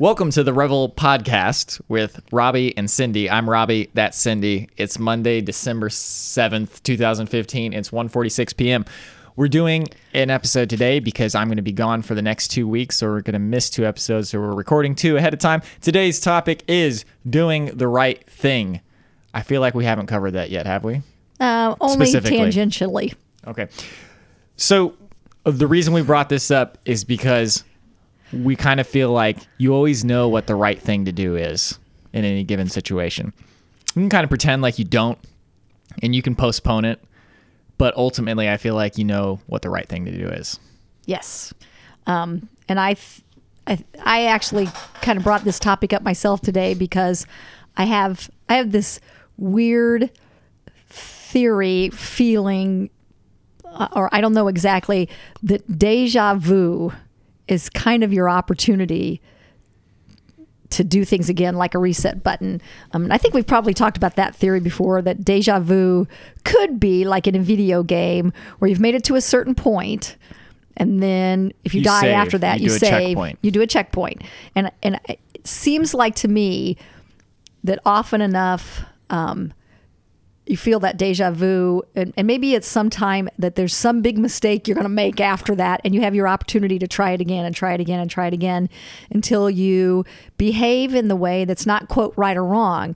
Welcome to the Revel podcast with Robbie and Cindy. I'm Robbie, that's Cindy. It's Monday, December 7th, 2015. It's 1:46 p.m. We're doing an episode today because I'm going to be gone for the next 2 weeks so we're going to miss two episodes so we're recording two ahead of time. Today's topic is doing the right thing. I feel like we haven't covered that yet, have we? Uh, only tangentially. Okay. So the reason we brought this up is because we kind of feel like you always know what the right thing to do is in any given situation. You can kind of pretend like you don't and you can postpone it, but ultimately I feel like you know what the right thing to do is. Yes. Um, and I, I, I actually kind of brought this topic up myself today because I have, I have this weird theory, feeling, uh, or I don't know exactly, that deja vu is kind of your opportunity to do things again like a reset button. Um, I think we've probably talked about that theory before that deja vu could be like in a video game where you've made it to a certain point and then if you, You die save. after that You you, save checkpoint. you do a checkpoint and and it seems like to me that often enough um, you feel that deja vu and, and maybe it's sometime that there's some big mistake you're going to make after that and you have your opportunity to try it again and try it again and try it again until you behave in the way that's not quote right or wrong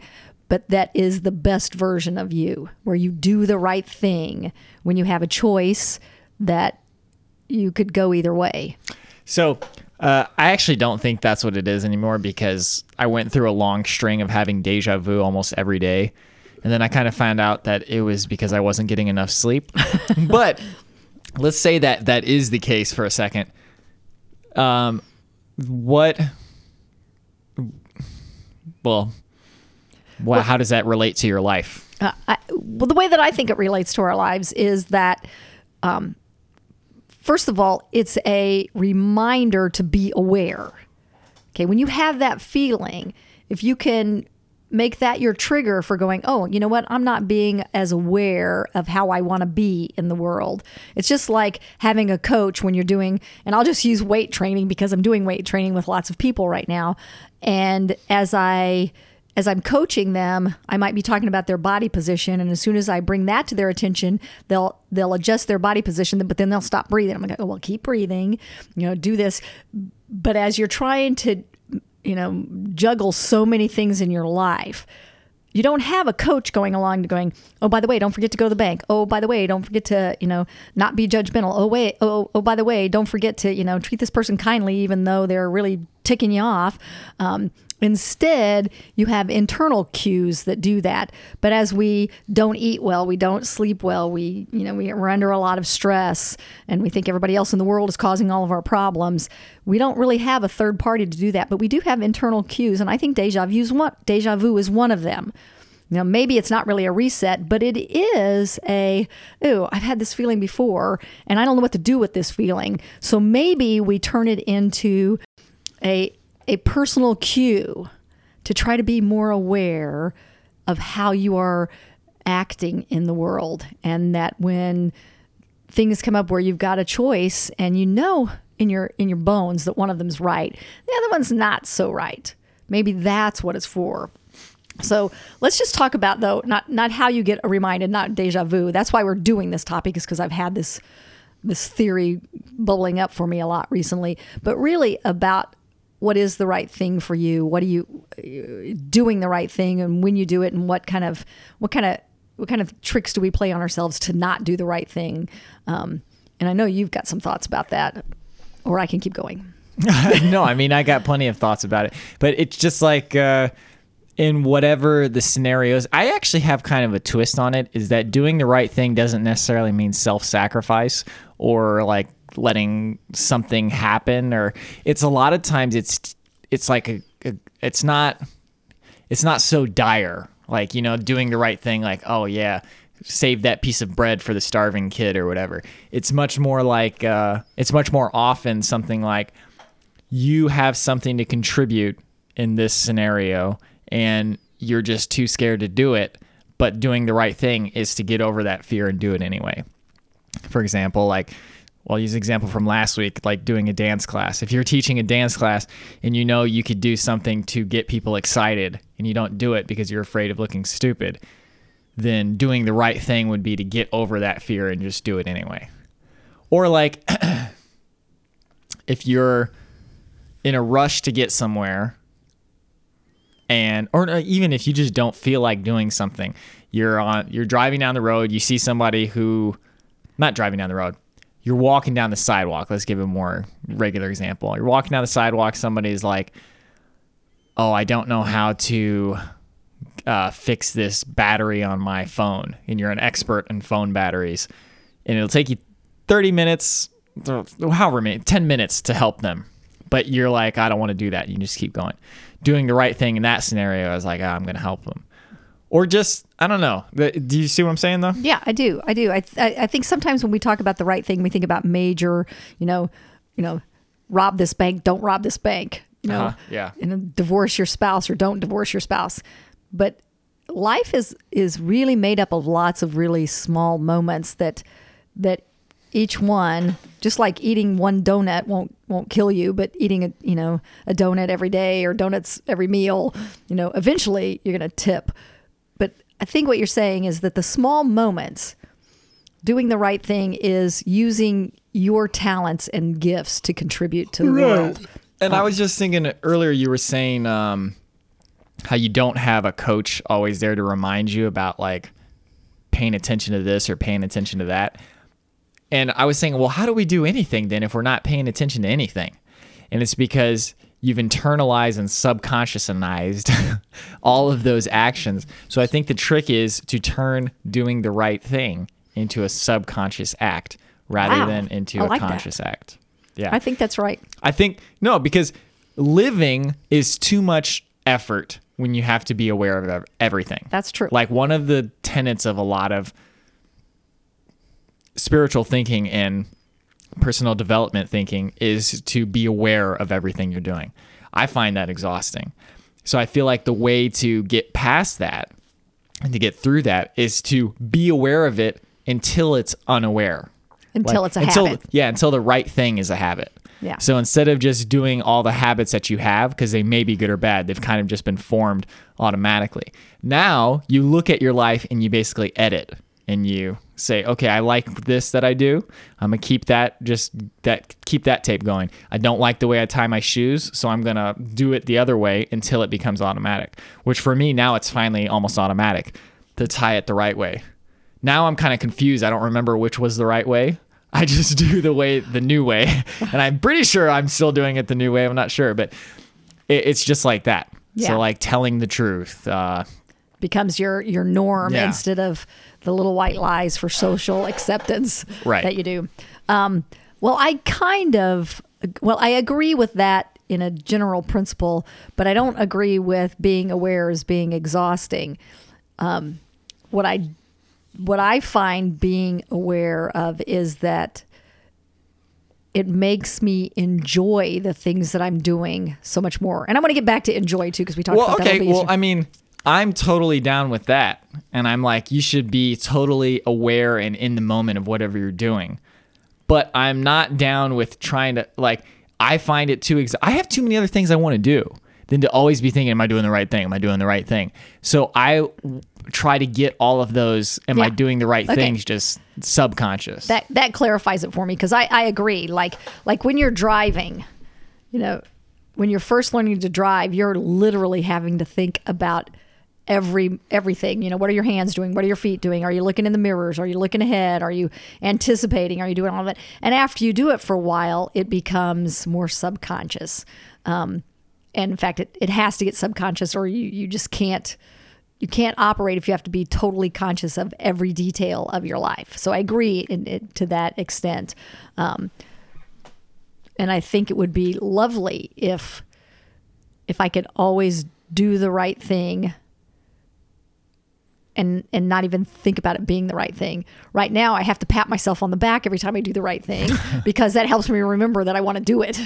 but that is the best version of you where you do the right thing when you have a choice that you could go either way So uh, I actually don't think that's what it is anymore because I went through a long string of having deja vu almost every day. And then I kind of found out that it was because I wasn't getting enough sleep. but let's say that that is the case for a second. Um, what? Well, what, how does that relate to your life? uh, I, well, the way that I think it relates to our lives is that, um, first of all, it's a reminder to be aware. Okay, when you have that feeling, if you can make that your trigger for going, oh, you know what, I'm not being as aware of how I want to be in the world. It's just like having a coach when you're doing, and I'll just use weight training because I'm doing weight training with lots of people right now. And as I, as I'm coaching them, I might be talking about their body position, and as soon as I bring that to their attention, they'll they'll adjust their body position, but then they'll stop breathing. I'm like, oh well, keep breathing, you know, do this. But as you're trying to, you know, juggle so many things in your life, you don't have a coach going along to going, oh, by the way, don't forget to go to the bank. Oh, by the way, don't forget to, you know, not be judgmental. Oh, wait. Oh, oh, by the way, don't forget to, you know, treat this person kindly, even though they're really ticking you off. Um, instead, you have internal cues that do that. But as we don't eat well, we don't sleep well, we, you know, we, we're under a lot of stress and we think everybody else in the world is causing all of our problems. We don't really have a third party to do that, but we do have internal cues. And I think deja vu is one, deja vu is one of them. Know, maybe it's not really a reset, but it is a, oh, I've had this feeling before and I don't know what to do with this feeling. So maybe we turn it into a, a personal cue to try to be more aware of how you are acting in the world. And that when things come up where you've got a choice and you know in your in your bones that one of them's right, the other one's not so right. Maybe that's what it's for. So let's just talk about though not not how you get reminded, not deja vu. That's why we're doing this topic is because I've had this this theory bubbling up for me a lot recently, but really about what is the right thing for you? What are you doing the right thing, and when you do it, and what kind of what kind of what kind of tricks do we play on ourselves to not do the right thing? Um, and I know you've got some thoughts about that, or I can keep going. no, I mean I got plenty of thoughts about it, but it's just like uh, in whatever the scenarios. I actually have kind of a twist on it. Is that doing the right thing doesn't necessarily mean self-sacrifice or like letting something happen, or it's a lot of times it's it's like a, a it's not it's not so dire. Like you know, doing the right thing. Like oh yeah, save that piece of bread for the starving kid or whatever. It's much more like uh, it's much more often something like you have something to contribute in this scenario and you're just too scared to do it but doing the right thing is to get over that fear and do it anyway for example like well, I'll use an example from last week, like doing a dance class. If you're teaching a dance class and you know you could do something to get people excited and you don't do it because you're afraid of looking stupid, then doing the right thing would be to get over that fear and just do it anyway. Or like if you're in a rush to get somewhere and or even if you just don't feel like doing something, you're on you're driving down the road, you see somebody who not driving down the road. You're walking down the sidewalk. Let's give a more regular example. You're walking down the sidewalk, somebody's like, "Oh, I don't know how to uh, fix this battery on my phone," and you're an expert in phone batteries, and it'll take you 30 minutes, however many, 10 minutes to help them. But you're like, I don't want to do that. You just keep going. Doing the right thing in that scenario is like, oh, I'm going to help them. Or just, I don't know. Do you see what I'm saying though? Yeah, I do. I do. I, I, I think sometimes when we talk about the right thing, we think about major, you know, you know, rob this bank, don't rob this bank, you know, Uh-huh, yeah. and divorce your spouse or don't divorce your spouse. But life is is really made up of lots of really small moments that that each one just like eating one donut won't won't kill you but eating a you know a donut every day or donuts every meal you know eventually you're going to tip i think what you're saying is that the small moments doing the right thing is using your talents and gifts to contribute to the world And I was just thinking earlier, you were saying um, how you don't have a coach always there to remind you about like paying attention to this or paying attention to that. And I was saying, well, how do we do anything then if we're not paying attention to anything? And it's because you've internalized and subconsciousnized all of those actions. So I think the trick is to turn doing the right thing into a subconscious act rather Wow. than into I a like that. conscious act. Yeah. i think that's right I think no, because living is too much effort when you have to be aware of everything. That's true. Like one of the tenets of a lot of spiritual thinking and personal development thinking is to be aware of everything you're doing. I find that exhausting. So I feel like the way to get past that and to get through that is to be aware of it until it's unaware. Until Like, it's a until, habit. Yeah, until the right thing is a habit. Yeah. So instead of just doing all the habits that you have, because they may be good or bad, they've kind of just been formed automatically. Now you look at your life and you basically edit and you say, okay, I like this that I do. I'm gonna keep that just that keep that tape going. I don't like the way I tie my shoes, so I'm gonna do it the other way until it becomes automatic. Which for me now it's finally almost automatic to tie it the right way. Now I'm kind of confused. I don't remember which was the right way. I just do the way the new way, and I'm pretty sure I'm still doing it the new way. I'm not sure, but it, it's just like that. Yeah. So like telling the truth. Uh, becomes your your norm Yeah. instead of the little white lies for social acceptance Right. that you do. Um, well, I kind of well, I agree with that in a general principle, but I don't agree with being aware as being exhausting. Um, what I what I find being aware of is that it makes me enjoy the things that I'm doing so much more. And I want to get back to enjoy too because we talked well, about that. okay. Well, I mean, I'm totally down with that, and I'm like, you should be totally aware and in the moment of whatever you're doing. But I'm not down with trying to like. I find it too. Ex- I have too many other things I want to do than to always be thinking, "Am I doing the right thing? Am I doing the right thing?" So I w- try to get all of those. Am I doing the right Okay. things? Just subconscious. that that clarifies it for me because I, I agree like like when you're driving you know when you're first learning to drive you're literally having to think about every everything you know what are your hands doing? What are your feet doing? Are you looking in the mirrors? Are you looking ahead? Are you anticipating? Are you doing all of it? And after you do it for a while it becomes more subconscious. Um, and in fact it, it has to get subconscious or you, you just can't you can't operate if you have to be totally conscious of every detail of your life. So I agree in, in, to that extent. Um, and I think it would be lovely if if I could always do the right thing and and not even think about it being the right thing. Right now I have to pat myself on the back every time I do the right thing because that helps me remember that I want to do it.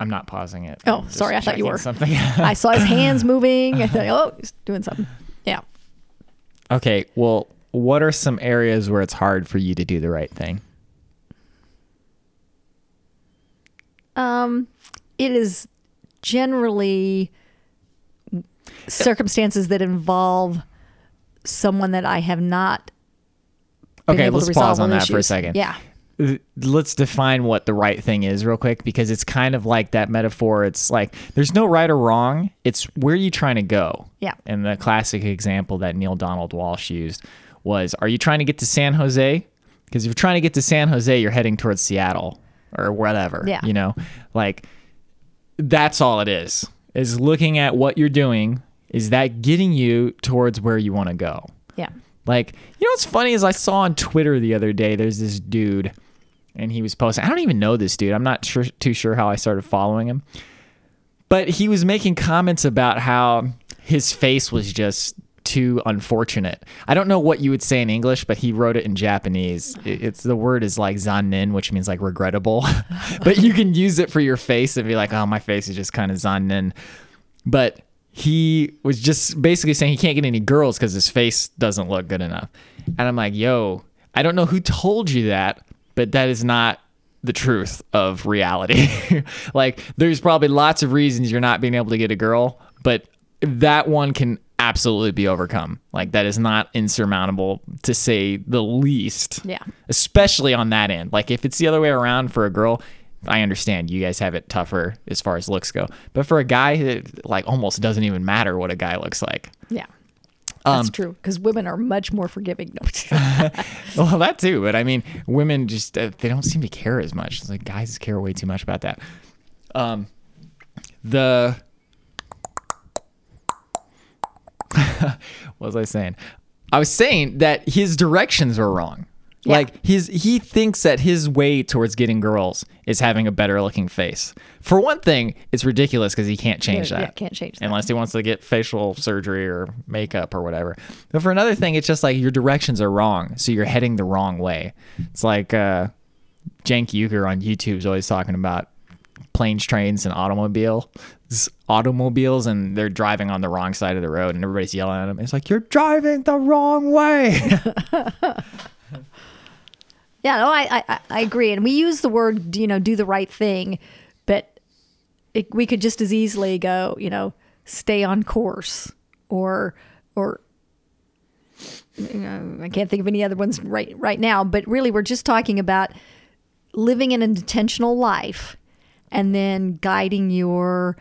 I'm not pausing it. Oh, sorry, I thought you were. something. I saw his hands moving. I thought, oh, he's doing something. Yeah. Okay, well, what are some areas where it's hard for you to do the right thing? Um, it is generally circumstances that involve someone that I have not. Okay, let's pause on that for a second. Yeah. let's define what the right thing is real quick because it's kind of like that metaphor it's like there's no right or wrong it's where are you trying to go Yeah. and the classic example that Neale Donald Walsch used was are you trying to get to san jose because if you're trying to get to san jose you're heading towards seattle or whatever Yeah. you know like that's all it is is looking at what you're doing is that getting you towards where you want to go Yeah. like, you know what's funny is I saw on Twitter the other day, there's this dude, and he was posting. I don't even know this dude. I'm not sure, too sure how I started following him, but he was making comments about how his face was just too unfortunate. I don't know what you would say in English, but he wrote it in Japanese. It- It's the word is like zannen, which means like regrettable, but you can use it for your face and be like, oh, my face is just kind of zannen. But he was just basically saying he can't get any girls because his face doesn't look good enough. And I'm like, yo, I don't know who told you that, but that is not the truth of reality. like, there's probably lots of reasons you're not being able to get a girl, but that one can absolutely be overcome. Like, that is not insurmountable to say the least Yeah. especially on that end. Like if it's the other way around for a girl, I understand you guys have it tougher as far as looks go. But for a guy, it like almost doesn't even matter what a guy looks like. Yeah. Um, That's true because women are much more forgiving. No. Well, that too. But I mean, women just uh, they don't seem to care as much. It's like guys care way too much about that. Um, the what was I saying? I was saying that his directions were wrong. Yeah. Like his he thinks that his way towards getting girls is having a better looking face. For one thing, it's ridiculous because he can't change Yeah, that. yeah, can't change that. Unless he wants to get facial surgery or makeup or whatever. But for another thing, it's just like your directions are wrong. So you're heading the wrong way. It's like uh Cenk Uygur on YouTube is always talking about planes, trains, and automobile automobiles and they're driving on the wrong side of the road and everybody's yelling at him. It's like you're driving the wrong way. Yeah, no, I, I I agree, and we use the word you know do the right thing, but it, we could just as easily go you know stay on course or or you know, I can't think of any other ones right right now, but really we're just talking about living an intentional life and then guiding your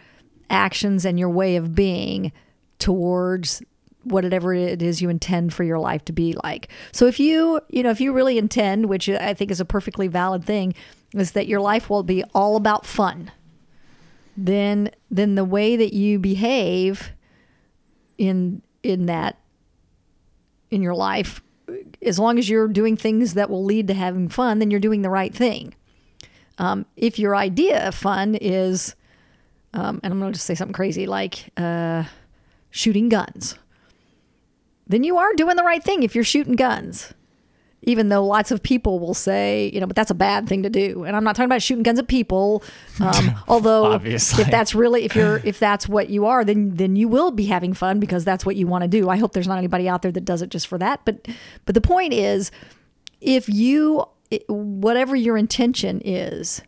actions and your way of being towards whatever it is you intend for your life to be like. So if you, you know, if you really intend, which I think is a perfectly valid thing, is that your life will be all about fun. Then then the way that you behave in in that in your life as long as you're doing things that will lead to having fun, then you're doing the right thing. Um, if your idea of fun is, um, and I'm going to just say something crazy like uh, shooting guns, then you are doing the right thing if you're shooting guns. Even though lots of people will say, you know, but that's a bad thing to do. And I'm not talking about shooting guns at people. Um, although, Obviously. if that's really if you're if that's what you are, then then you will be having fun because that's what you want to do. I hope there's not anybody out there that does it just for that. But but the point is, if you whatever your intention is,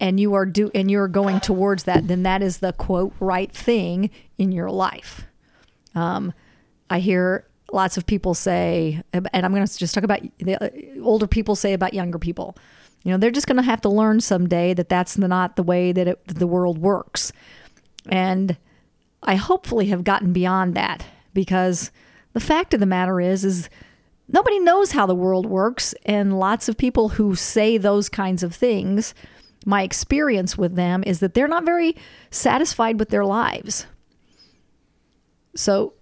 and you are do and you're going towards that, then that is the quote right thing in your life. Um, I hear lots of people say, and I'm going to just talk about the uh, older people say about younger people. You know, they're just going to have to learn someday that that's not the way that it, the world works. And I hopefully have gotten beyond that because the fact of the matter is, is nobody knows how the world works, and lots of people who say those kinds of things. My experience with them is that they're not very satisfied with their lives. So,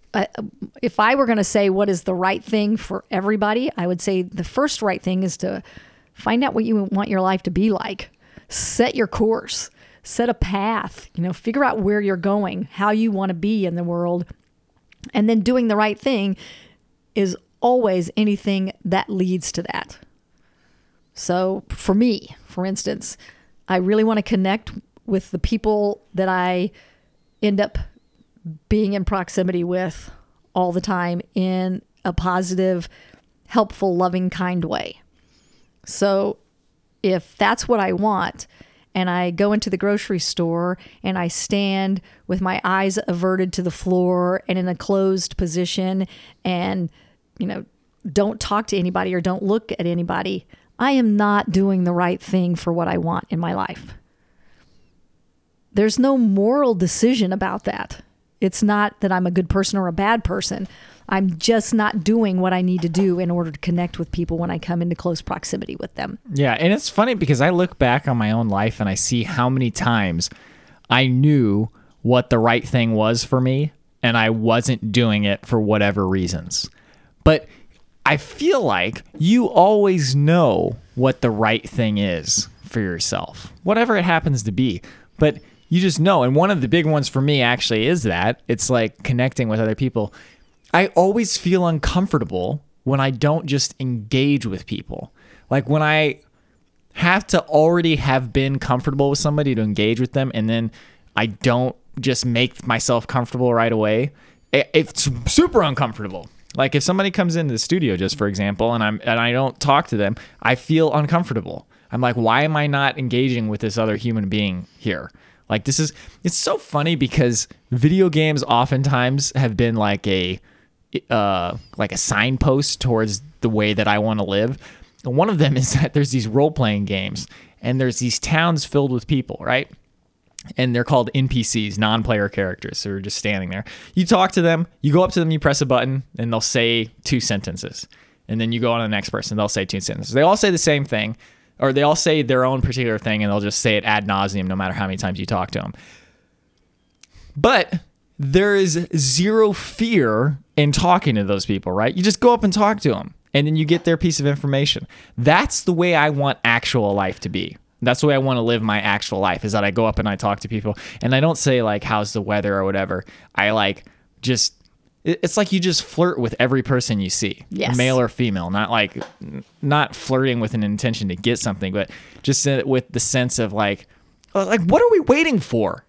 if I were going to say what is the right thing for everybody, I would say the first right thing is to find out what you want your life to be like. Set your course, set a path, you know, figure out where you're going, how you want to be in the world. And then doing the right thing is always anything that leads to that. So, for me, for instance, I really want to connect with the people that I end up being in proximity with all the time in a positive, helpful, loving, kind way. So if that's what I want, and I go into the grocery store and I stand with my eyes averted to the floor and in a closed position and, you know, don't talk to anybody or don't look at anybody, I am not doing the right thing for what I want in my life. There's no moral decision about that. It's not that I'm a good person or a bad person. I'm just not doing what I need to do in order to connect with people when I come into close proximity with them. Yeah, and it's funny because I look back on my own life and I see how many times I knew what the right thing was for me and I wasn't doing it for whatever reasons. But I feel like you always know what the right thing is for yourself, whatever it happens to be. But you just know. And one of the big ones for me actually is that it's like connecting with other people. I always feel uncomfortable when I don't just engage with people. Like when I have to already have been comfortable with somebody to engage with them and then I don't just make myself comfortable right away. It's super uncomfortable. Like if somebody comes into the studio just for example and I'm and I don't talk to them, I feel uncomfortable. I'm like why am I not engaging with this other human being here? Like this is it's so funny because video games oftentimes have been like a uh, like a signpost towards the way that I want to live. And one of them is that there's these role playing games and there's these towns filled with people, right? And they're called NPCs, non player characters. So they're just standing there. You talk to them, you go up to them, you press a button, and they'll say two sentences. And then you go on to the next person, they'll say two sentences. They all say the same thing, or they all say their own particular thing, and they'll just say it ad nauseum no matter how many times you talk to them. But there is zero fear in talking to those people, right? You just go up and talk to them and then you get their piece of information. That's the way I want actual life to be. That's the way I want to live my actual life is that I go up and I talk to people and I don't say like how's the weather or whatever. I like just it's like you just flirt with every person you see, yes. male or female, not like not flirting with an intention to get something, but just with the sense of like oh, like what are we waiting for?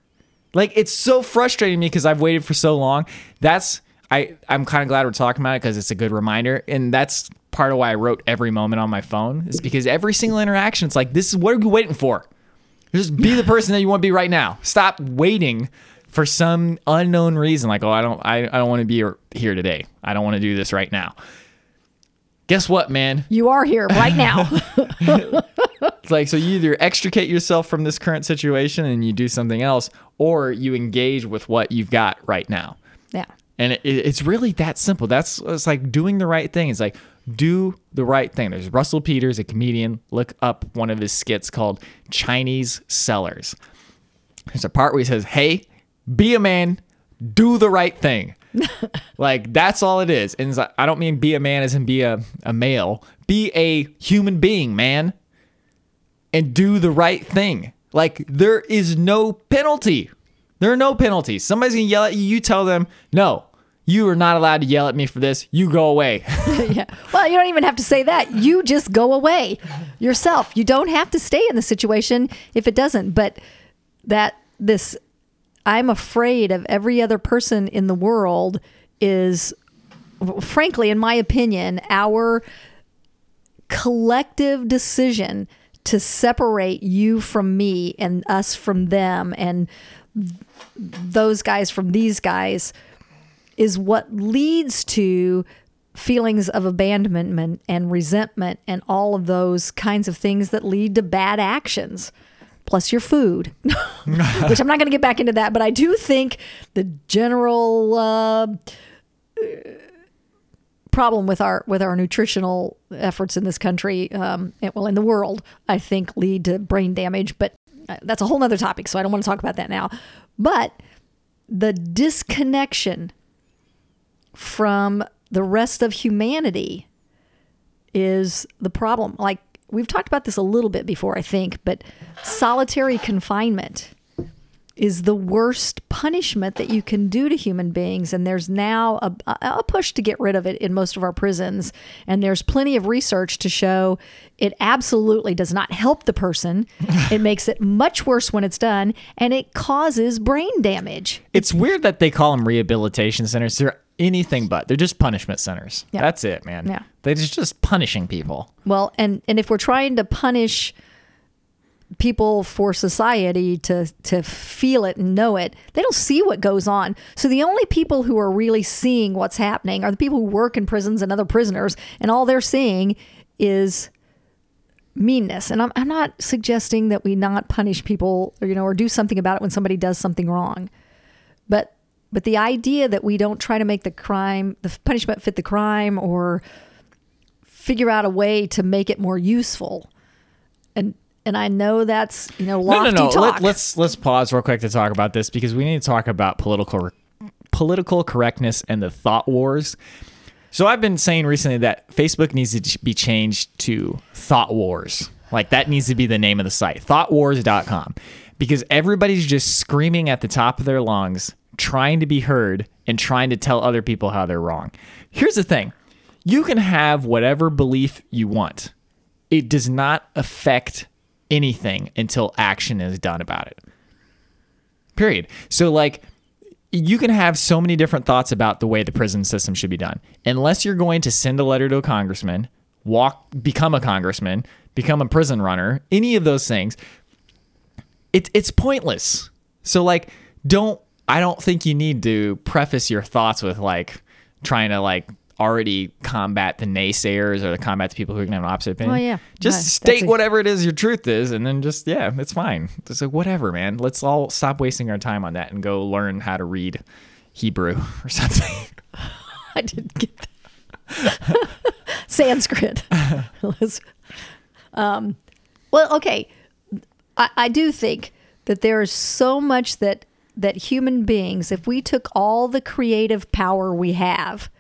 Like it's so frustrating me because I've waited for so long. That's I I'm kind of glad we're talking about it because it's a good reminder, and that's part of why I wrote every moment on my phone. Is because every single interaction, it's like this is what are you waiting for? Just be the person that you want to be right now. Stop waiting for some unknown reason. Like oh I don't I, I don't want to be here today. I don't want to do this right now. Guess what, man? You are here right now. it's like so you either extricate yourself from this current situation and you do something else, or you engage with what you've got right now. Yeah. And it, it's really that simple. That's it's like doing the right thing. It's like do the right thing. There's Russell Peters, a comedian. Look up one of his skits called Chinese Sellers. There's a part where he says, "Hey, be a man, do the right thing." like that's all it is. And like, I don't mean be a man as in be a, a male. Be a human being, man. And do the right thing. Like there is no penalty. There are no penalties. Somebody's gonna yell at you. You tell them, no, you are not allowed to yell at me for this. You go away. yeah. Well, you don't even have to say that. You just go away yourself. You don't have to stay in the situation if it doesn't. But that this, I'm afraid of every other person in the world is, frankly, in my opinion, our collective decision to separate you from me and us from them and those guys from these guys is what leads to feelings of abandonment and resentment and all of those kinds of things that lead to bad actions plus your food which i'm not going to get back into that but i do think the general uh, problem with our with our nutritional efforts in this country, um, and, well, in the world, I think lead to brain damage. But uh, that's a whole other topic, so I don't want to talk about that now. But the disconnection from the rest of humanity is the problem. Like we've talked about this a little bit before, I think, but solitary confinement is the worst punishment that you can do to human beings. And there's now a, a, push to get rid of it in most of our prisons. And there's plenty of research to show it absolutely does not help the person. it makes it much worse when it's done, and it causes brain damage. It's weird that they call them rehabilitation centers. They're anything but. They're just punishment centers. Yeah. That's it, man. Yeah. They're just, punishing people. Well, and and if we're trying to punish people for society to to feel it and know it, they don't see what goes on. So the only people who are really seeing what's happening are the people who work in prisons and other prisoners, and all they're seeing is meanness. And I'm I'm not suggesting that we not punish people, or, you know, or do something about it when somebody does something wrong. But but the idea that we don't try to make the crime the punishment fit the crime or figure out a way to make it more useful. And and I know that's you know No, no, no. talk. Let, let's let's pause real quick to talk about this because we need to talk about political political correctness and the thought wars. So I've been saying recently that Facebook needs to be changed to Thought Wars. Like that needs to be the name of the site, thoughtwars.com. Because everybody's just screaming at the top of their lungs, trying to be heard and trying to tell other people how they're wrong. Here's the thing. You can have whatever belief you want. It does not affect anything until action is done about it. Period. So like you can have so many different thoughts about the way the prison system should be done. Unless you're going to send a letter to a congressman, walk become a congressman, become a prison runner, any of those things, it's it's pointless. So like don't I don't think you need to preface your thoughts with like trying to like already combat the naysayers or to combat the people who can have an opposite opinion. Oh, yeah. Just state a- whatever it is your truth is and then just yeah, it's fine. Just like whatever, man. Let's all stop wasting our time on that and go learn how to read Hebrew or something. I didn't get that. Sanskrit. Um, well, okay. I, I do think that there is so much that that human beings, if we took all the creative power we have,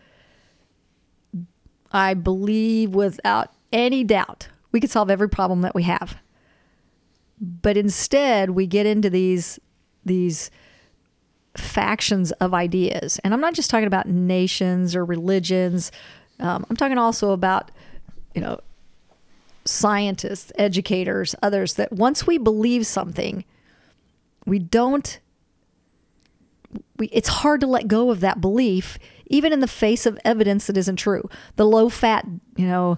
I believe without any doubt we could solve every problem that we have. But instead, we get into these these factions of ideas. And I'm not just talking about nations or religions. Um, I'm talking also about, you know, scientists, educators, others that once we believe something, we don't. We, it's hard to let go of that belief, even in the face of evidence that isn't true. The low fat, you know,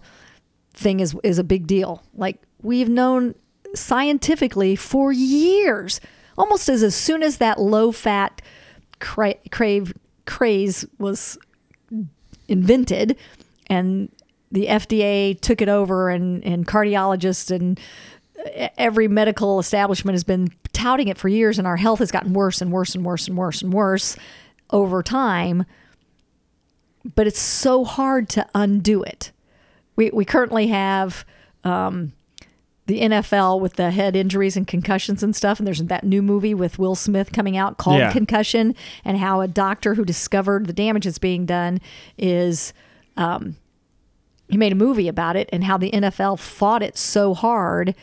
thing is is a big deal. Like we've known scientifically for years, almost as as soon as that low fat cra- crave craze was invented and the FDA took it over and and cardiologists and every medical establishment has been touting it for years and our health has gotten worse and worse and worse and worse and worse over time but it's so hard to undo it we, we currently have um, the NFL with the head injuries and concussions and stuff. And there's that new movie with Will Smith coming out called Yeah. Concussion, and how a doctor who discovered the damage that's being done is. Um, he made a movie about it and how the NFL fought it so hard.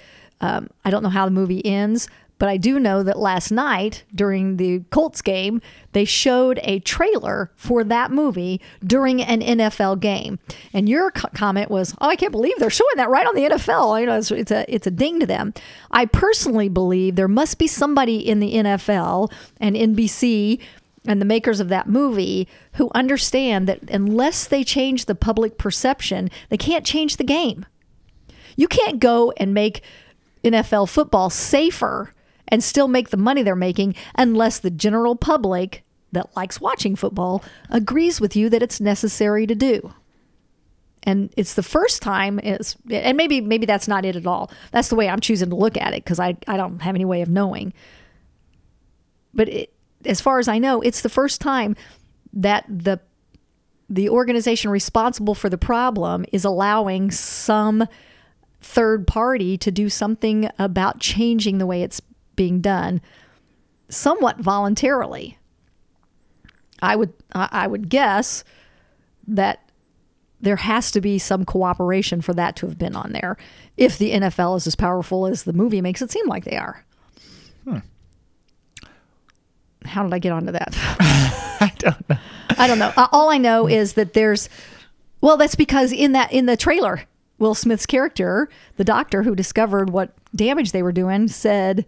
Um, I don't know how the movie ends, but I do know that last night during the Colts game, they showed a trailer for that movie during an NFL game. And your co- comment was, "Oh, I can't believe they're showing that right on the NFL." You know, it's, it's a it's a ding to them. I personally believe there must be somebody in the NFL and NBC and the makers of that movie who understand that unless they change the public perception, they can't change the game. You can't go and make NFL football safer and still make the money they're making unless the general public that likes watching football agrees with you that it's necessary to do. And it's the first time it's and maybe maybe that's not it at all. That's the way I'm choosing to look at it because I, I don't have any way of knowing. But it, as far as I know, it's the first time that the the organization responsible for the problem is allowing some third party to do something about changing the way it's being done somewhat voluntarily. I would i would guess that there has to be some cooperation for that to have been on there if the NFL is as powerful as the movie makes it seem like they are. How did i get onto that? I don't know. I don't know. Uh, All I know is that there's, well, that's because in that in the trailer, Will Smith's character, the doctor who discovered what damage they were doing, said,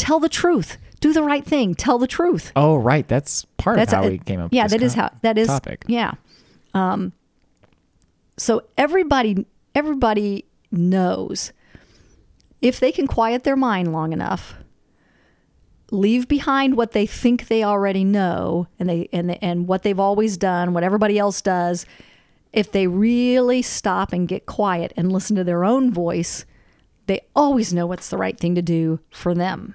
"Tell the truth. Do the right thing. Tell the truth." Oh, right. That's part That's of how a- we came up. Yeah, that is how that is. topic. Yeah. Um, so everybody, everybody knows if they can quiet their mind long enough, leave behind what they think they already know, and they and and what they've always done, what everybody else does. If they really stop and get quiet and listen to their own voice, they always know what's the right thing to do for them.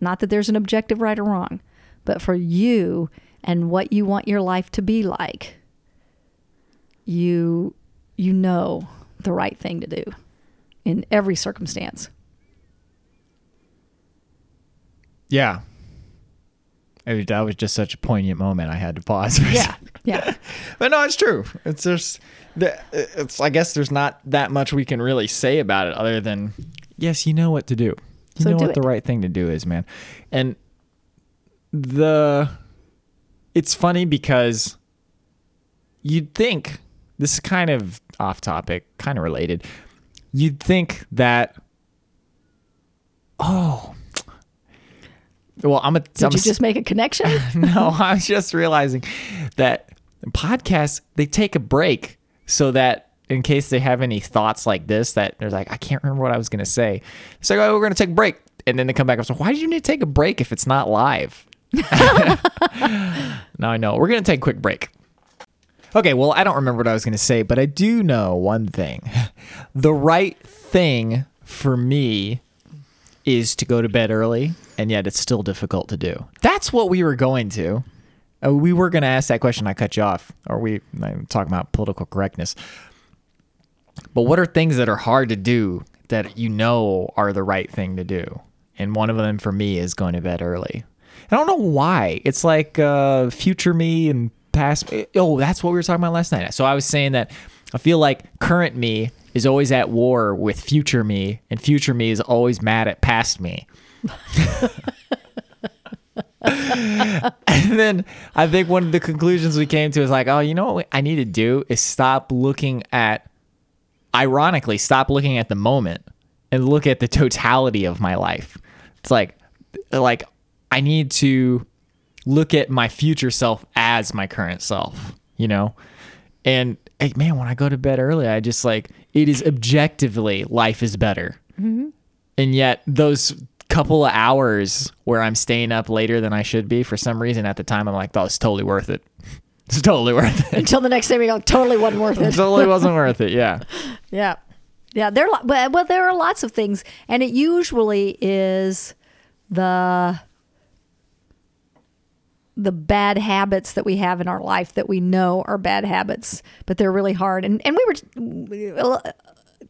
Not that there's an objective right or wrong, but for you and what you want your life to be like, you you know the right thing to do in every circumstance. Yeah. It that was just such a poignant moment. I had to pause. Yeah. Yeah. but no, it's true. It's just, the, it's. I guess there's not that much we can really say about it, other than, yes, you know what to do. You So know do what the right thing to do is, man. And the, it's funny because you'd think this is kind of off topic, kind of related. You'd think that, oh, well, I'm a. Did you just make a connection? no, I'm just realizing that podcasts they take a break so that in case they have any thoughts like this, that they're like, I can't remember what I was gonna say. It's like, oh, we're gonna take a break, and then they come back and say, Why do you need to take a break if it's not live? now I know we're gonna take a quick break. Okay, well, I don't remember what I was gonna say, but I do know one thing: the right thing for me is to go to bed early, and yet it's still difficult to do. That's what we were going to. Uh, we were going to ask that question. I cut you off, or we I'm talking about political correctness. But what are things that are hard to do that you know are the right thing to do? And one of them for me is going to bed early. I don't know why. It's like uh, future me and past. Oh, that's what we were talking about last night. So I was saying that I feel like current me is always at war with future me, and future me is always mad at past me. and then I think one of the conclusions we came to is like, oh, you know what I need to do is stop looking at, ironically, stop looking at the moment and look at the totality of my life. It's like, like I need to look at my future self as my current self, you know? And hey, man, when I go to bed early, I just like, it is objectively life is better. Mm-hmm. And yet, those couple of hours where I'm staying up later than I should be, for some reason at the time, I'm like, oh, it's totally worth it. It's totally worth it. Until the next day, we go, totally wasn't worth It totally wasn't worth it. Yeah. Yeah. Yeah, there. are lo- Well, well, there are lots of things, and it usually is the the bad habits that we have in our life that we know are bad habits, but they're really hard. And and we were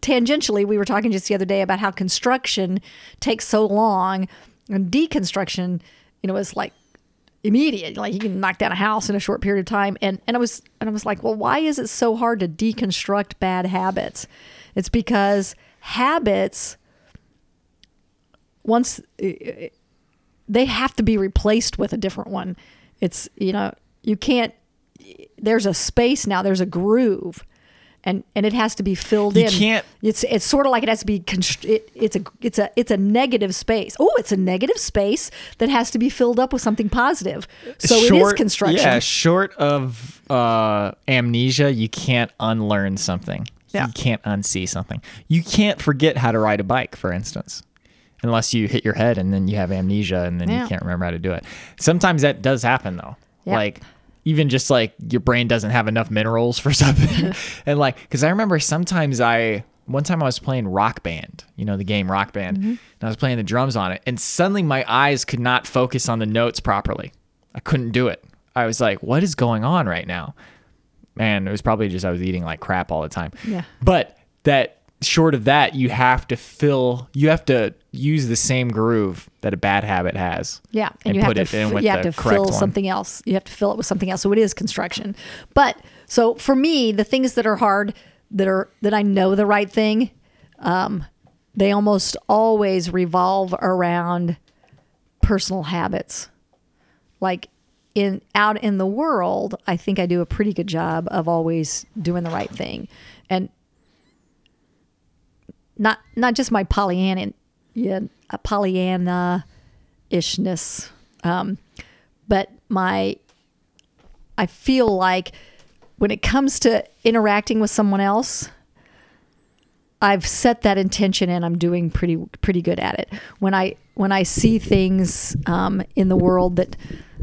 tangentially we were talking just the other day about how construction takes so long, and deconstruction, you know, is like immediate. Like you can knock down a house in a short period of time. And and I was and I was like, well, why is it so hard to deconstruct bad habits? It's because habits once eh, eh, they have to be replaced with a different one. It's you know you can't. There's a space now. There's a groove. And, and it has to be filled You in. can't- It's it's sort of like it has to be. Const- it, it's a it's a it's a negative space. Oh, it's a negative space that has to be filled up with something positive. So it is construction. Yeah, short of uh, amnesia, you can't unlearn something. Yeah. You can't unsee something. You can't forget how to ride a bike, for instance, unless you hit your head and then you have amnesia and then Yeah. you can't remember how to do it. Sometimes that does happen though. Yeah. Like even just like your brain doesn't have enough minerals for something. and like, because I remember sometimes I, one time I was playing Rock Band, you know, the game Rock Band, Mm-hmm. and I was playing the drums on it, and suddenly my eyes could not focus on the notes properly. I couldn't do it. I was like, what is going on right now? Man, it was probably just I was eating like crap all the time. Yeah. But that, short of that, you have to fill, you have to use the same groove that a bad habit has. Yeah, And, you have put to it in f- with you have the to fill one. something else. You have to fill it with something else. So it is construction. But so for me, the things that are hard that are that I know the right thing, um, they almost always revolve around personal habits. Like in out in the world, I think I do a pretty good job of always doing the right thing, and not not just my Pollyanna, yeah, a Pollyanna ishness, um, but my I feel like when it comes to interacting with someone else, I've set that intention and I'm doing pretty pretty good at it. When I when I see things um, in the world that,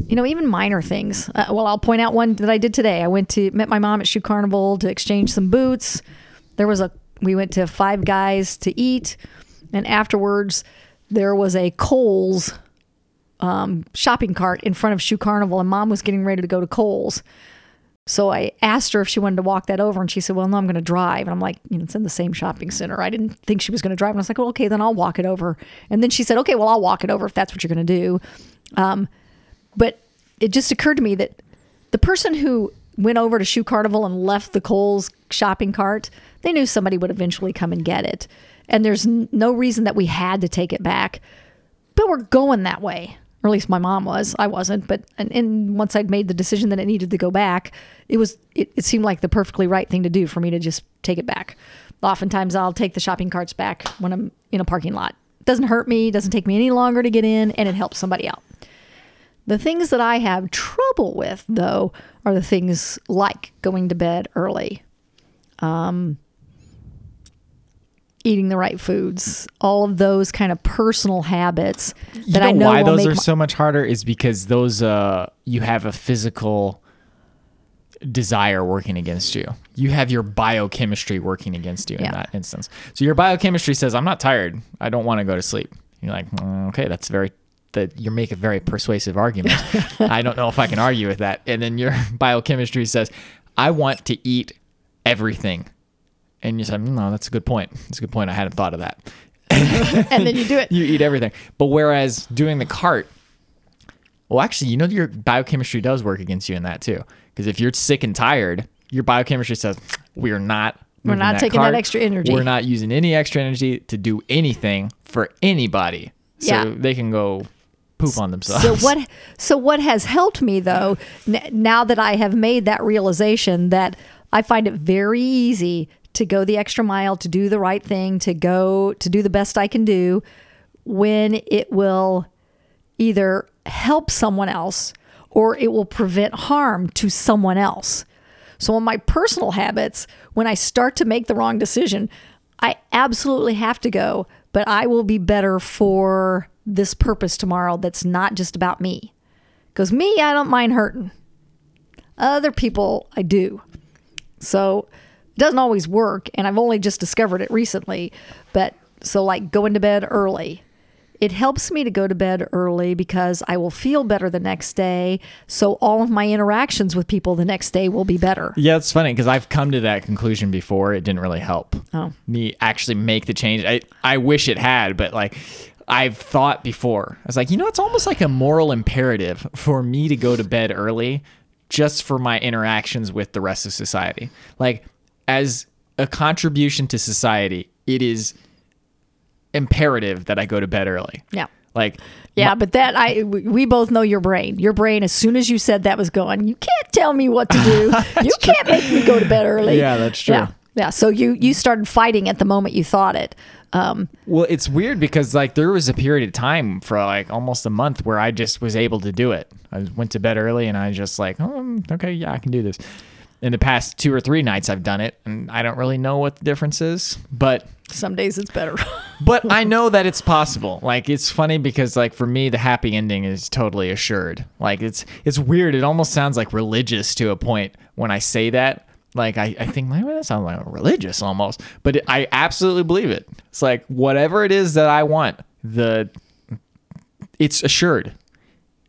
you know, even minor things. Uh, well, I'll point out one that I did today. I went to met my mom at Shoe Carnival to exchange some boots. There was a we went to Five Guys to eat, and afterwards there was a Kohl's um, shopping cart in front of Shoe Carnival, and Mom was getting ready to go to Kohl's. So I asked her if she wanted to walk that over, and she said, "Well, no, I'm going to drive." And I'm like, "You know, it's in the same shopping center." I didn't think she was going to drive, and I was like, "Well, okay, then I'll walk it over." And then she said, "Okay, well, I'll walk it over if that's what you're going to do." Um, but it just occurred to me that the person who went over to Shoe Carnival and left the Kohl's shopping cart, they knew somebody would eventually come and get it, and there's no reason that we had to take it back. But we're going that way or at least my mom was. I wasn't, but and, and, once I'd made the decision that it needed to go back, it was it, it, seemed like the perfectly right thing to do for me to just take it back. Oftentimes, I'll take the shopping carts back when I'm in a parking lot. It doesn't hurt me, doesn't take me any longer to get in, and it helps somebody out. The things that I have trouble with, though, are the things like going to bed early. Um, eating the right foods, all of those kind of personal habits that you know I know why those are my- so much harder is because those uh you have a physical desire working against you. You have your biochemistry working against you in that instance. So your biochemistry says, "I'm not tired. I don't want to go to sleep." You're like, "Mm, "Okay, that's very that you make a very persuasive argument. I don't know if I can argue with that." And then your biochemistry says, "I want to eat everything." And you said, hmm, "No, that's a good point. That's a good point. I hadn't thought of that." and then you do it. you eat everything. But whereas doing the cart, well, actually, you know, your biochemistry does work against you in that too. Because if you're sick and tired, your biochemistry says we're not. We're not taking that extra energy." We're not using any extra energy to do anything for anybody. So Yeah. they can go poop on themselves. So what? So what has helped me though, n- now that I have made that realization that I find it very easy to go the extra mile, to do the right thing, to go to do the best I can do, when it will either help someone else or it will prevent harm to someone else. So, on my personal habits, when I start to make the wrong decision, I absolutely have to go, but I will be better for this purpose tomorrow that's not just about me. Because me, I don't mind hurting. Other people, I do. So doesn't always work. And I've only just discovered it recently. But so, like going to bed early, it helps me to go to bed early because I will feel better the next day. So all of my interactions with people the next day will be better. Yeah, it's funny because I've come to that conclusion before. It didn't really help Oh. me actually make the change. I, I wish it had, but like I've thought before. I was like, you know, it's almost like a moral imperative for me to go to bed early just for my interactions with the rest of society. Like, as a contribution to society, it is imperative that I go to bed early. Yeah. Like, Yeah, but that I we both know your brain. Your brain, as soon as you said that was going, you can't tell me what to do. you can't make me go to bed early. Yeah, that's true. Yeah, yeah. So you you started fighting at the moment you thought it. Um, Well, it's weird because like there was a period of time for like almost a month where I just was able to do it. I went to bed early and I just like, oh, okay, yeah, I can do this. In the past two or three nights, I've done it, and I don't really know what the difference is, but some days it's better. but I know that it's possible. Like it's funny because like for me, the happy ending is totally assured. Like it's it's weird. It almost sounds like religious to a point when I say that. Like I, I think, like, well, that sounds like religious almost, but it, I absolutely believe it. It's like whatever it is that I want, the it's assured.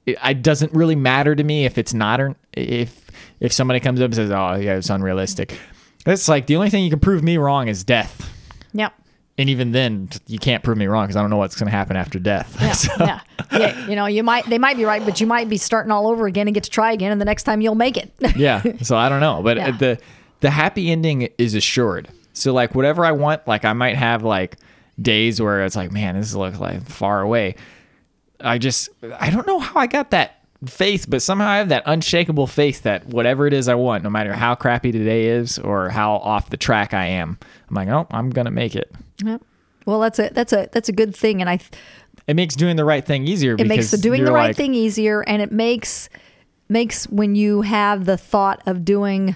It, it doesn't really matter to me if it's not or if if somebody comes up and says, "Oh, yeah, it's unrealistic." It's like the only thing you can prove me wrong is death yep. and even then you can't prove me wrong because i don't know what's going to happen after death Yeah, So- yeah, yeah. You know, you might they might be right, but you might be starting all over again and get to try again, and the next time you'll make it. yeah so i don't know but uh, Yeah. the the happy ending is assured so like whatever i want like i might have like days where it's like man this looks like far away i just i don't know how i got that faith but somehow i have that unshakable faith that whatever it is i want no matter how crappy today is or how off the track i am i'm like oh i'm gonna make it Yep. Well, that's a that's a that's a good thing, and I it makes doing the right thing easier it makes the doing the right like, thing easier and it makes makes when you have the thought of doing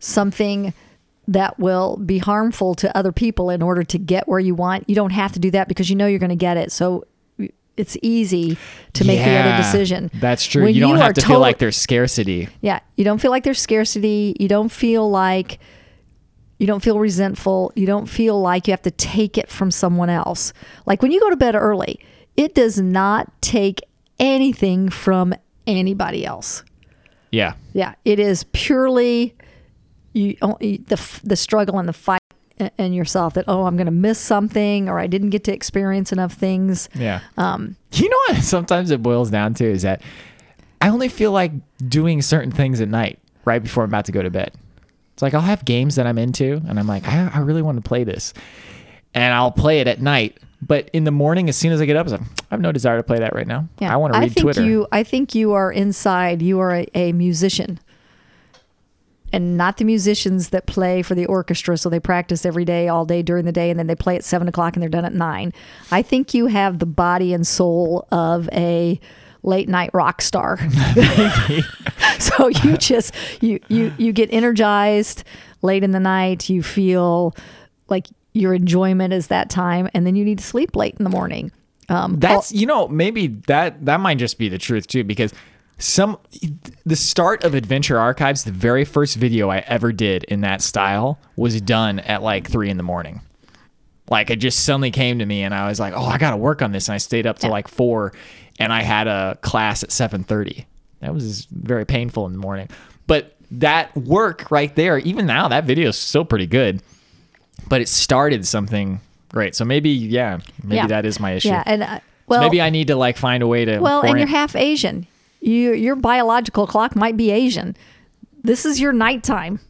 something that will be harmful to other people in order to get where you want. You don't have to do that because you know you're going to get it. So it's easy to make the other decision. That's true. When you don't are have to feel like there's scarcity. yeah, you don't feel like there's scarcity. You don't feel like you don't feel resentful. You don't feel like you have to take it from someone else. Like when you go to bed early, it does not take anything from anybody else. Yeah. Yeah, it is purely you oh, the the struggle and the fight in yourself that oh I'm going to miss something or I didn't get to experience enough things. Yeah. Um, you know what? Sometimes it boils down to is that I only feel like doing certain things at night, right before I'm about to go to bed. It's like I'll have games that I'm into, and I'm like, I, I really want to play this, and I'll play it at night. But in the morning, as soon as I get up, like, I have no desire to play that right now. Yeah, I want to read think Twitter. You, I think you are inside. You are a, a musician, and not the musicians that play for the orchestra. So they practice every day, all day during the day, and then they play at seven o'clock and they're done at nine. I think you have the body and soul of a late night rock star. so you just you you you get energized late in the night. You feel like your enjoyment is that time, and then you need to sleep late in the morning. Um, That's you know maybe that that might just be the truth too because some the start of Adventure Archives, the very first video I ever did in that style was done at like three in the morning. Like it just suddenly came to me and I was like, oh, I got to work on this, and I stayed up till Yeah. like four, and I had a class at seven thirty. That was very painful in the morning, but that work right there, even now, that video is still pretty good. But it started something great, so maybe yeah, maybe Yeah. that is my issue. Yeah, and uh, So maybe I need to like find a way to. well, and you're half Asian. You your biological clock might be Asian. This is your nighttime.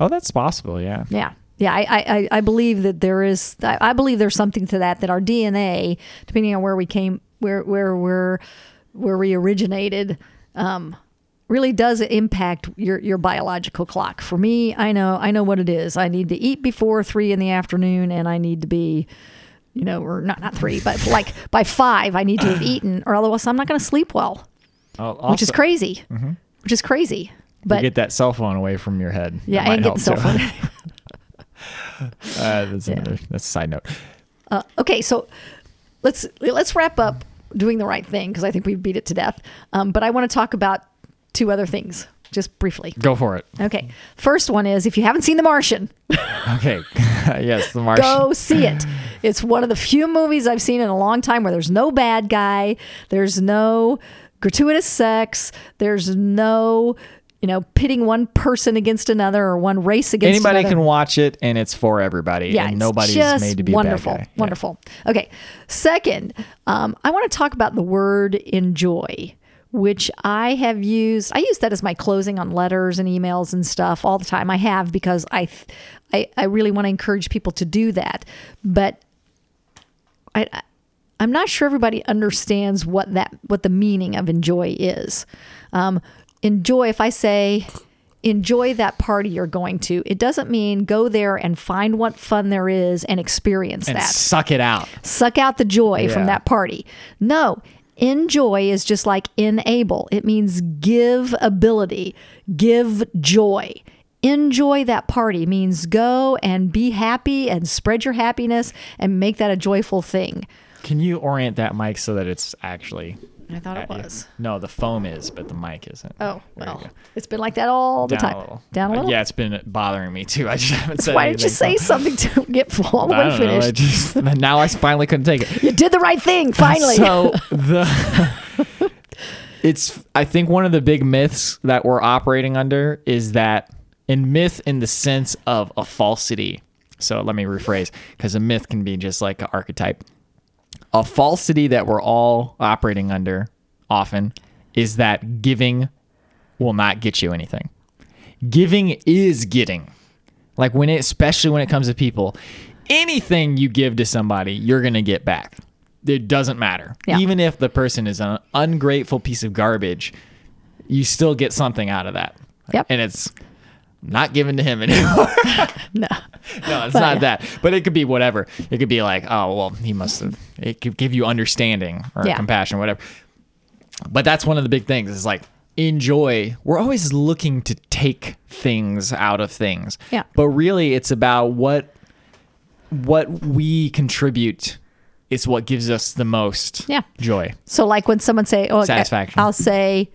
Oh, that's possible. Yeah. Yeah. Yeah, I, I, I- believe that there is. I, believe there's something to that. That our DNA, depending on where we came, where where we're where we originated, um, really does impact your your biological clock. For me, I know I know what it is. I need to eat before three in the afternoon, and I need to be, you know, or not not three, but like by five, I need to have eaten, or otherwise I'm not going to sleep well, Oh, which is also, crazy. Which is crazy. But get that cell phone away from your head. yeah, That might and get the cell too. phone. Uh, that's another. That's a side note. okay, so let's let's wrap up doing the right thing because I think we beat it to death. Um, but I want to talk about two other things just briefly. Go for it. Okay, first one is if you haven't seen The Martian, Okay. yes, the Martian. go see it. It's one of the few movies I've seen in a long time where there's no bad guy, there's no gratuitous sex, there's no you know pitting one person against another or one race against Anybody another. can watch it, and it's for everybody. Yeah, and nobody's just made to be wonderful, a bad guy. Yeah. wonderful. Okay, second, um, I want to talk about the word enjoy, which I have used. I use that as my closing on letters and emails and stuff all the time. I have because I, I, I really want to encourage people to do that, but I. I'm not sure everybody understands what that what the meaning of enjoy is. Um, enjoy. If I say enjoy that party you're going to, it doesn't mean go there and find what fun there is and experience And that. suck it out. Suck out the joy from that party. No, enjoy is just like enable. It means give ability, give joy. Enjoy that party means go and be happy and spread your happiness and make that a joyful thing. Can you orient that mic so that it's actually? I thought it at you? was. No, the foam is, but the mic isn't. Oh, There well, it's been like that all the Down time. a little. Down a Uh, little? yeah, it's been bothering me too. I just haven't said anything. Why didn't you say so- something to get full all the way know. I finished? just now I finally couldn't take it. You did the right thing, finally. So the it's I think one of the big myths that we're operating under is that in myth in the sense of a falsity. So let me rephrase because a myth can be just like an archetype. A falsity that we're all operating under often is that giving will not get you anything. Giving is getting. Like when it especially when it comes to people, anything you give to somebody, you're going to get back. It doesn't matter. Yeah. Even if the person is an ungrateful piece of garbage, you still get something out of that. Yep. And it's not given to him anymore. no. no, it's But, not yeah. that. But it could be whatever. It could be like, oh, well, he must have. It could give you understanding or Yeah. compassion, whatever. But that's one of the big things. Is like enjoy. We're always looking to take things out of things. Yeah. But really, it's about what what we contribute is what gives us the most Yeah. joy. So, like when someone say, "Oh, Satisfaction. I'll say,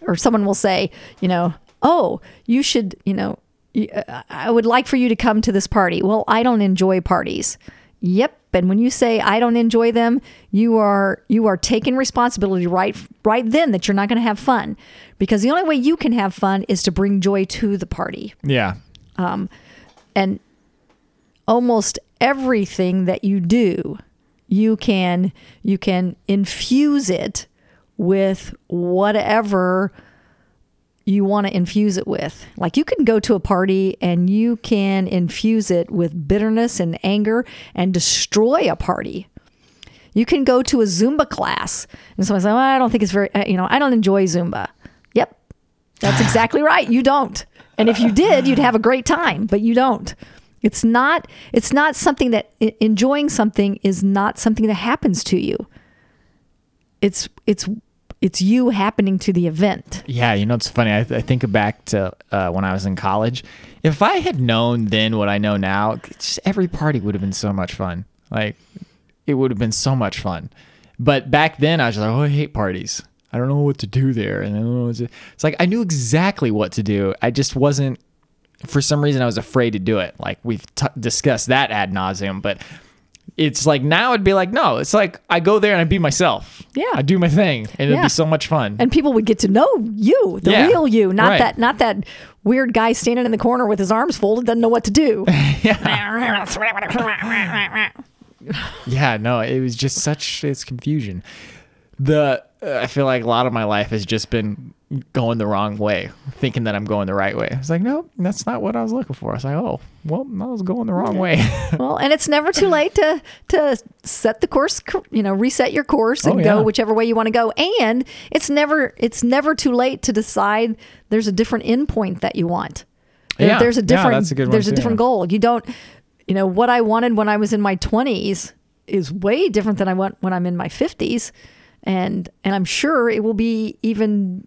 or someone will say, you know, "Oh, you should," you know, uh, I would like for you to come to this party. Well, I don't enjoy parties. Yep. And when you say I don't enjoy them, you are you are taking responsibility right right then that you're not going to have fun, because the only way you can have fun is to bring joy to the party Yeah. Um, and almost everything that you do you can you can infuse it with whatever you want to infuse it with like you can go to a party and you can infuse it with bitterness and anger and destroy a party you can go to a zumba class and someone's like, well, i don't think it's very uh, you know i don't enjoy zumba yep that's exactly right. You don't. And if you did, you'd have a great time, but you don't. It's not it's not something that enjoying something is not something that happens to you. It's it's it's you happening to the event. Yeah, you know it's funny. I, I think back to uh, when I was in college. If I had known then what I know now, just every party would have been so much fun. Like it would have been so much fun. But back then, I was like, oh, I hate parties. I don't know what to do there, and to. It's like I knew exactly what to do. I just wasn't. For some reason, I was afraid to do it. Like we've t- discussed that ad nauseum, but it's like now it'd be like no. It's like I go there and I be myself. Yeah. I do my thing, and it'd be so much fun. And people would get to know you, the Yeah, real you, not right. that not that weird guy standing in the corner with his arms folded doesn't know what to do. Yeah, no, it was just such it's confusion. The uh, I feel like a lot of my life has just been going the wrong way, thinking that I'm going the right way. It's like, no, that's not what I was looking for. I was like, oh, well, I was going the wrong way. well, and it's never too late to to set the course, you know, reset your course oh, and Oh, go whichever way you want to go. And it's never it's never too late to decide there's a different endpoint that you want. There- Yeah. there's a different that's a there's a too. different goal. You don't you know what I wanted when I was in my 20s is way different than I want when I'm in my 50s. And and I'm sure it will be even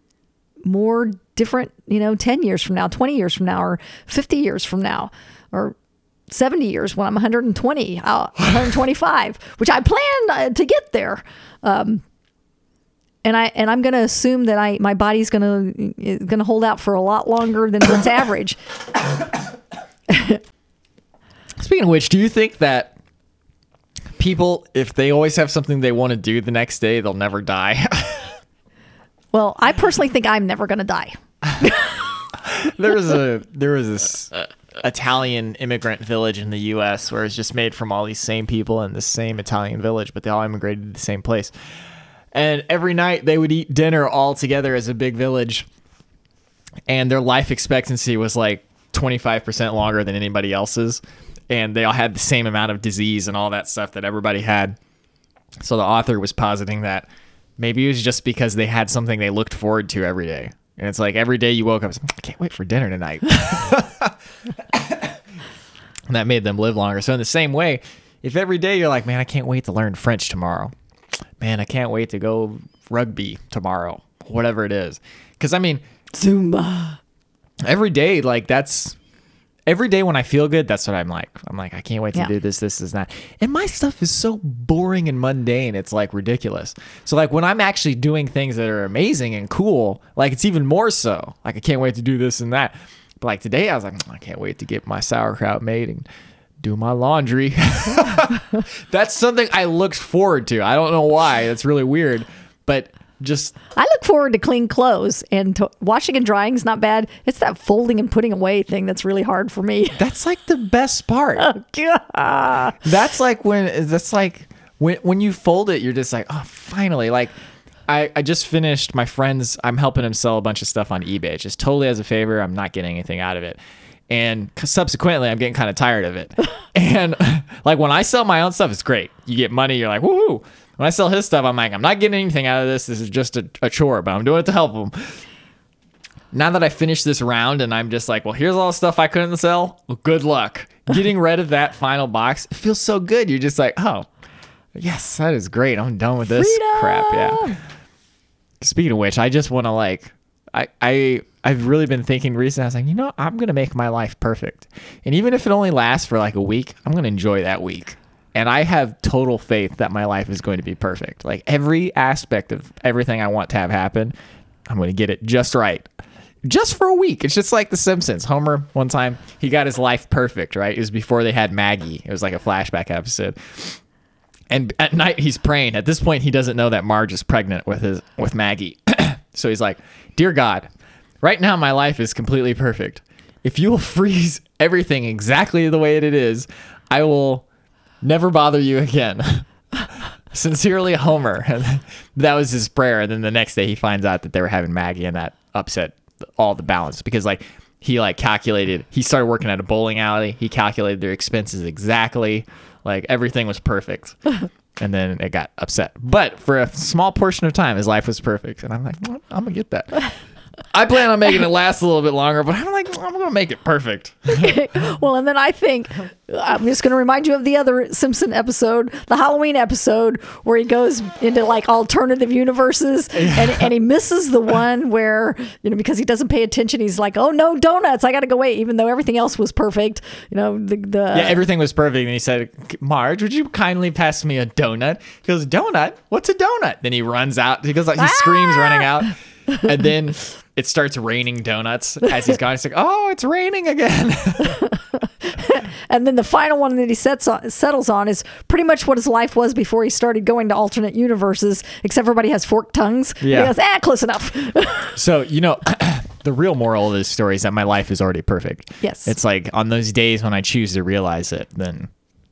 more different, you know, 10 years from now, 20 years from now, or 50 years from now, or 70 years when I'm 120, uh, 125, which I plan uh, to get there. Um, and I and I'm going to assume that I my body's going to going to hold out for a lot longer than what's average. Speaking of which, do you think that people, if they always have something they want to do the next day, they'll never die? Well, I personally think I'm never going to die. there was a there was this Italian immigrant village in the U.S. where it's just made from all these same people in the same Italian village, but they all immigrated to the same place. And every night they would eat dinner all together as a big village, and their life expectancy was like 25% longer than anybody else's, and they all had the same amount of disease and all that stuff that everybody had. So the author was positing that maybe it was just because they had something they looked forward to every day. And it's like every day you woke up, I can't wait for dinner tonight. and that made them live longer. So in the same way, if every day you're like, man, I can't wait to learn French tomorrow. Man, I can't wait to go rugby tomorrow. Whatever it is. Cuz I mean, Zumba. every day like that's every day when I feel good, that's what I'm like. I'm like, I can't wait to Yeah. do this, this, is that. And my stuff is so boring and mundane. It's like ridiculous. So like when I'm actually doing things that are amazing and cool, like it's even more so. Like I can't wait to do this and that. But like today, I was like, mm, I can't wait to get my sauerkraut made and do my laundry. That's something I looked forward to. I don't know why. That's really weird, but just I look forward to clean clothes and to washing and drying is not bad. It's that folding and putting away thing that's really hard for me. that's like the best part. oh God. That's like when that's like when when you fold it, you're just like, oh, finally. Like I I just finished my friend's. I'm helping him sell a bunch of stuff on eBay, just totally as a favor. I'm not getting anything out of it. And subsequently, I'm getting kind of tired of it. and like when I sell my own stuff, it's great. You get money. You're like, woohoo. When I sell his stuff, I'm like, I'm not getting anything out of this. This is just a, a chore, but I'm doing it to help him. Now that I finished this round and I'm just like, well, here's all the stuff I couldn't sell. Well, good luck. Getting rid of that final box it feels so good. You're just like, oh, yes, that is great. I'm done with this crap. Yeah. Speaking of which, I just want to like, I, I I've really been thinking recently. I was like, you know, I'm gonna make my life perfect, and even if it only lasts for like a week, I'm gonna enjoy that week. And I have total faith that my life is going to be perfect. Like every aspect of everything I want to have happen, I'm going to get it just right. Just for a week. It's just like The Simpsons. Homer, one time, he got his life perfect, right? It was before they had Maggie. It was like a flashback episode. And at night he's praying. At this point, he doesn't know that Marge is pregnant with his with Maggie. so he's like, "Dear God, right now my life is completely perfect. If you will freeze everything exactly the way it is, I will never bother you again." Sincerely, Homer. That was his prayer. And then the next day, he finds out that they were having Maggie, and that upset all the balance because, like, he like calculated. He started working at a bowling alley. He calculated their expenses exactly. Like everything was perfect. and then it got upset. But for a small portion of time, his life was perfect. And I'm like, I'm gonna get that. I plan on making it last a little bit longer, but I'm like, I'm gonna make it perfect. well, and then I think I'm just going to remind you of the other Simpson episode, the Halloween episode, where he goes into like alternative universes and, and he misses the one where, you know, because he doesn't pay attention, he's like, oh no, donuts, I got to go wait, even though everything else was perfect. You know, the. the Yeah, everything was perfect. And he said, Marge, would you kindly pass me a donut? He goes, Donut? What's a donut? Then he runs out. He goes like he ah! screams running out. And then it starts raining donuts as he's gone. He's like, "Oh, it's raining again." and then the final one that he sets on, settles on is pretty much what his life was before he started going to alternate universes. Except everybody has forked tongues. Yeah. he goes, ah, close enough. so you know, the real moral of this story is that my life is already perfect. Yes. It's like on those days when I choose to realize it, then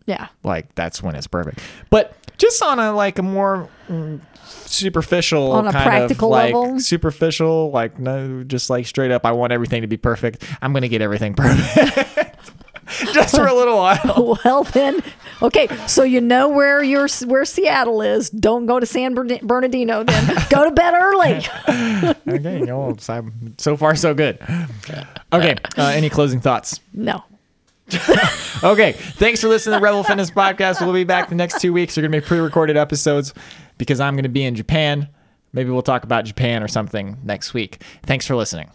yeah, like that's when it's perfect. But just on a like a more mm, superficial On a kind practical of like level? superficial like no just like straight up i want everything to be perfect i'm gonna get everything perfect just for a little while well then, okay. So you know where your where Seattle is. Don't go to San Bernardino. Then go to bed early. okay no, so, so far so good okay uh, any closing thoughts no. okay thanks for listening to rebel fitness podcast. We'll be back the next two weeks. They're gonna be pre-recorded episodes because i'm gonna be in japan. Maybe we'll talk about japan or something next week. Thanks for listening